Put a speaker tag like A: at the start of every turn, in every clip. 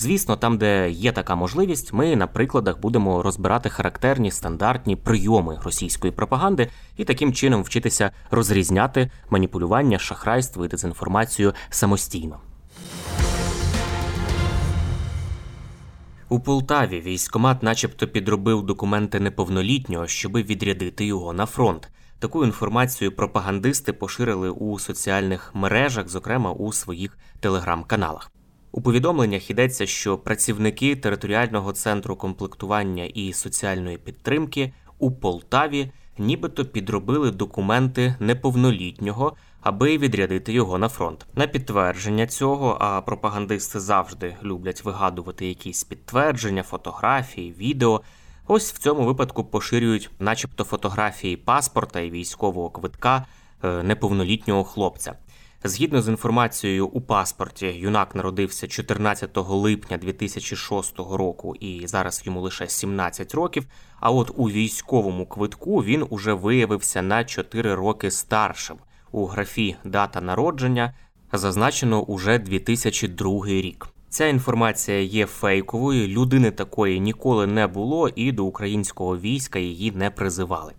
A: Звісно, там, де є така можливість, ми на прикладах будемо розбирати характерні стандартні прийоми російської пропаганди і таким чином вчитися розрізняти маніпулювання, шахрайство і дезінформацію самостійно. У Полтаві військомат, начебто, підробив документи неповнолітнього, щоби відрядити його на фронт. Таку інформацію пропагандисти поширили у соціальних мережах, зокрема у своїх телеграм-каналах. У повідомленнях йдеться, що працівники територіального центру комплектування і соціальної підтримки у Полтаві нібито підробили документи неповнолітнього, аби відрядити його на фронт. На підтвердження цього, а пропагандисти завжди люблять вигадувати якісь підтвердження, фотографії, відео. Ось в цьому випадку поширюють, начебто, фотографії паспорта і військового квитка е, неповнолітнього хлопця. Згідно з інформацією у паспорті, юнак народився 14 липня 2006 року, і зараз йому лише 17 років. А от у військовому квитку він уже виявився на 4 роки старшим. У графі дата народження зазначено уже 2002 рік. Ця інформація є фейковою. Людини такої ніколи не було, і до українського війська її не призивали.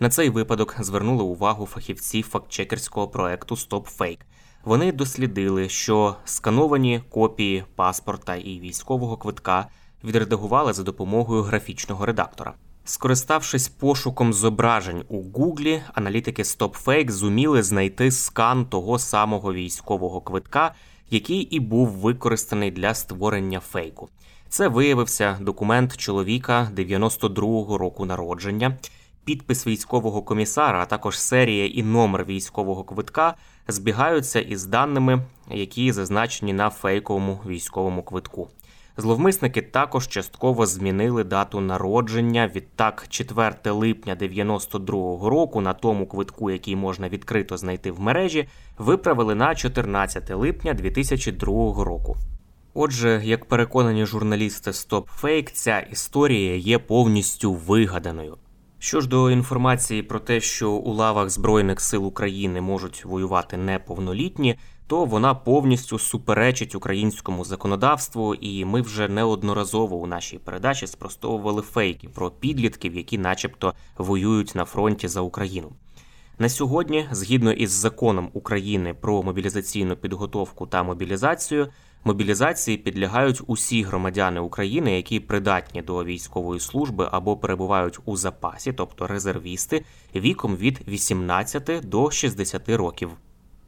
A: На цей випадок звернули увагу фахівці фактчекерського проекту StopFake. Вони дослідили, що скановані копії паспорта і військового квитка відредагували за допомогою графічного редактора. Скориставшись пошуком зображень у Гуглі, аналітики StopFake зуміли знайти скан того самого військового квитка, який і був використаний для створення фейку. Це виявився документ чоловіка 92-го року народження. Підпис військового комісара, а також серія і номер військового квитка збігаються із даними, які зазначені на фейковому військовому квитку. Зловмисники також частково змінили дату народження. Відтак, 4 липня 92-го року на тому квитку, який можна відкрито знайти в мережі, виправили на 14 липня 2002 року. Отже, як переконані журналісти StopFake, ця історія є повністю вигаданою. Що ж до інформації про те, що у лавах Збройних сил України можуть воювати неповнолітні, то вона повністю суперечить українському законодавству, і ми вже неодноразово у нашій передачі спростовували фейки про підлітків, які, начебто, воюють на фронті за Україну. На сьогодні, згідно із законом України про мобілізаційну підготовку та мобілізацію, мобілізації підлягають усі громадяни України, які придатні до військової служби або перебувають у запасі, тобто резервісти, віком від 18 до 60 років.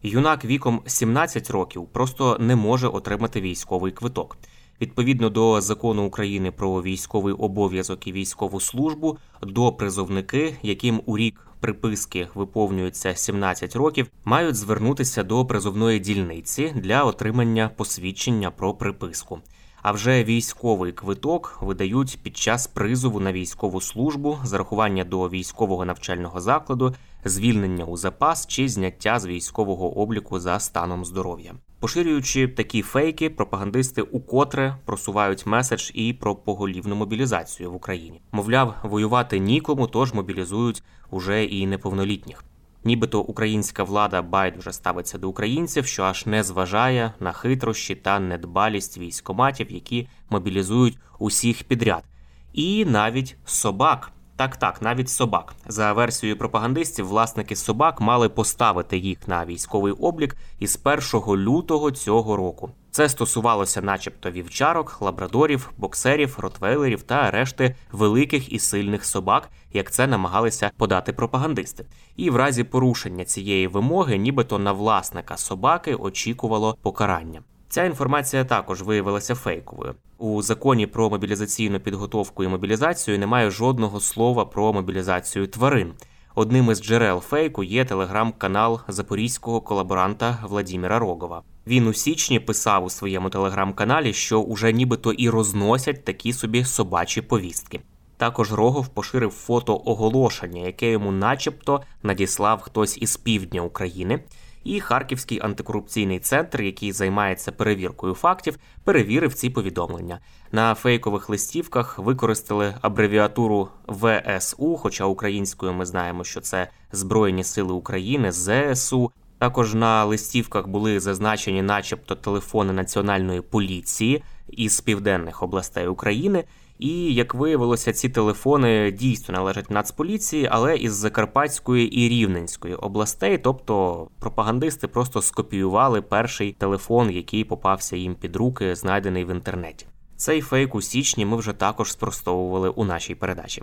A: Юнак віком 17 років просто не може отримати військовий квиток. Відповідно до закону України про військовий обов'язок і військову службу, допризовники, яким у рік приписки виповнюється 17 років, мають звернутися до призовної дільниці для отримання посвідчення про приписку. А вже військовий квиток видають під час призову на військову службу, зарахування до військового навчального закладу, звільнення у запас чи зняття з військового обліку за станом здоров'я. Поширюючи такі фейки, пропагандисти укотре просувають меседж і про поголівну мобілізацію в Україні. Мовляв, воювати нікому, тож мобілізують уже і неповнолітніх. Нібито українська влада байдуже ставиться до українців, що аж не зважає на хитрощі та недбалість військоматів, які мобілізують усіх підряд, і навіть собак. Так, так, навіть собак. За версією пропагандистів, власники собак мали поставити їх на військовий облік із 1 лютого цього року. Це стосувалося, начебто, вівчарок, лабрадорів, боксерів, ротвейлерів та решти великих і сильних собак, як це намагалися подати пропагандисти. І в разі порушення цієї вимоги, нібито на власника собаки очікувало покарання. Ця інформація також виявилася фейковою. У законі про мобілізаційну підготовку і мобілізацію немає жодного слова про мобілізацію тварин. Одним із джерел фейку є телеграм-канал запорізького колаборанта Владіміра Рогова. Він у січні писав у своєму телеграм-каналі, що уже нібито і розносять такі собі собачі повістки. Також Рогов поширив фото оголошення, яке йому, начебто, надіслав хтось із півдня України. І Харківський антикорупційний центр, який займається перевіркою фактів, перевірив ці повідомлення. На фейкових листівках використали абревіатуру ВСУ, хоча українською ми знаємо, що це Збройні Сили України, ЗСУ. Також на листівках були зазначені, начебто, телефони національної поліції із південних областей України. І як виявилося, ці телефони дійсно належать Нацполіції, але із Закарпатської і Рівненської областей. Тобто пропагандисти просто скопіювали перший телефон, який попався їм під руки, знайдений в інтернеті. Цей фейк у січні ми вже також спростовували у нашій передачі.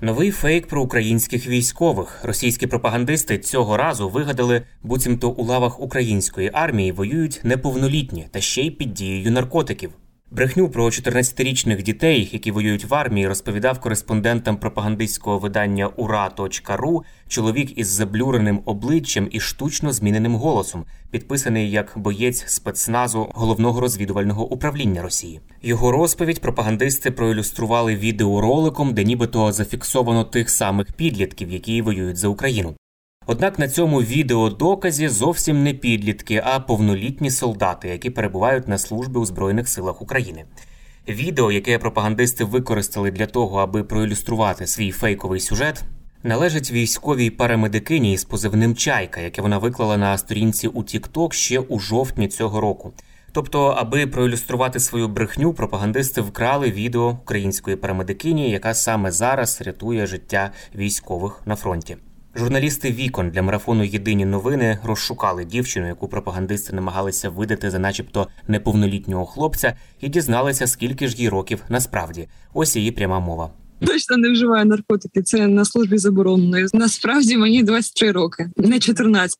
A: Новий фейк про українських військових. Російські пропагандисти цього разу вигадали, буцімто у лавах української армії воюють неповнолітні та ще й під дією наркотиків. Брехню про 14-річних дітей, які воюють в армії, розповідав кореспондентам пропагандистського видання Ура.ру чоловік із заблюреним обличчям і штучно зміненим голосом, підписаний як боєць спецназу головного розвідувального управління Росії. Його розповідь пропагандисти проілюстрували відеороликом, де нібито зафіксовано тих самих підлітків, які воюють за Україну. Однак на цьому відеодоказі зовсім не підлітки, а повнолітні солдати, які перебувають на службі у Збройних силах України. Відео, яке пропагандисти використали для того, аби проілюструвати свій фейковий сюжет, належить військовій парамедикині із позивним Чайка, яке вона виклала на сторінці у TikTok ще у жовтні цього року. Тобто, аби проілюструвати свою брехню, пропагандисти вкрали відео української парамедикині, яка саме зараз рятує життя військових на фронті. Журналісти вікон для марафону Єдині новини розшукали дівчину, яку пропагандисти намагалися видати за, начебто, неповнолітнього хлопця, і дізналися, скільки ж їй років насправді. Ось її пряма мова.
B: Точно не вживаю наркотики. Це на службі заборонено. Насправді мені 23 роки, не 14.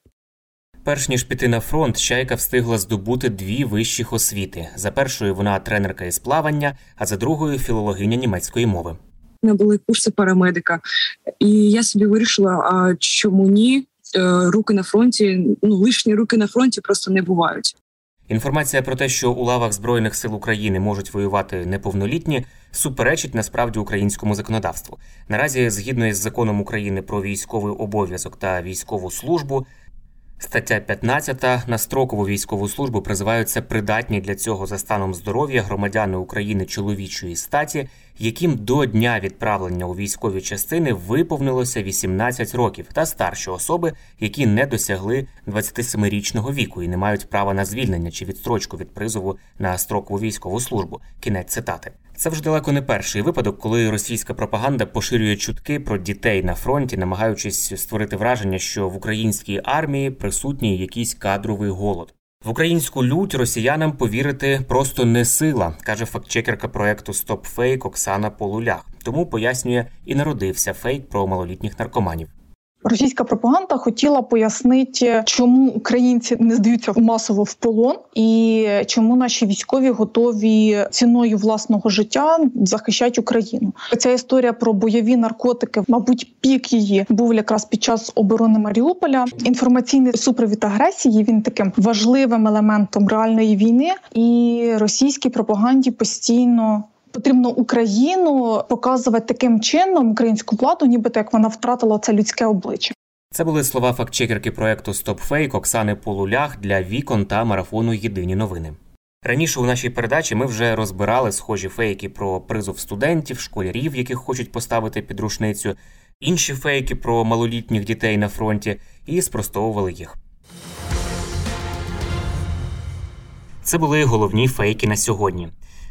A: Перш ніж піти на фронт, чайка встигла здобути дві вищих освіти. За першою вона тренерка із плавання, а за другою філологиня німецької мови.
B: Не були курси парамедика, і я собі вирішила, а чому ні? Е, руки на фронті, ну лишні руки на фронті просто не бувають.
A: Інформація про те, що у лавах збройних сил України можуть воювати неповнолітні, суперечить насправді українському законодавству. Наразі, згідно із законом України про військовий обов'язок та військову службу, Стаття 15. на строкову військову службу призиваються придатні для цього за станом здоров'я громадяни України чоловічої статі, яким до дня відправлення у військові частини виповнилося 18 років, та старші особи, які не досягли 27-річного віку і не мають права на звільнення чи відстрочку від призову на строкову військову службу. Кінець цитати. Це вже далеко не перший випадок, коли російська пропаганда поширює чутки про дітей на фронті, намагаючись створити враження, що в українській армії присутній якийсь кадровий голод. В українську лють росіянам повірити просто не сила, каже фактчекерка проекту StopFake Оксана Полулях. Тому пояснює і народився фейк про малолітніх наркоманів.
C: Російська пропаганда хотіла пояснити, чому українці не здаються масово в полон, і чому наші військові готові ціною власного життя захищати Україну. Ця історія про бойові наркотики, мабуть, пік її був якраз під час оборони Маріуполя. Інформаційний супровід агресії він таким важливим елементом реальної війни, і російській пропаганді постійно потрібно Україну показувати таким чином українську владу, нібито як вона втратила це людське обличчя.
A: Це були слова фактчекерки проекту StopFake Оксани Полулях для вікон та марафону Єдині новини. Раніше у нашій передачі ми вже розбирали схожі фейки про призов студентів, школярів, яких хочуть поставити під рушницю, інші фейки про малолітніх дітей на фронті, і спростовували їх. Це були головні фейки на сьогодні.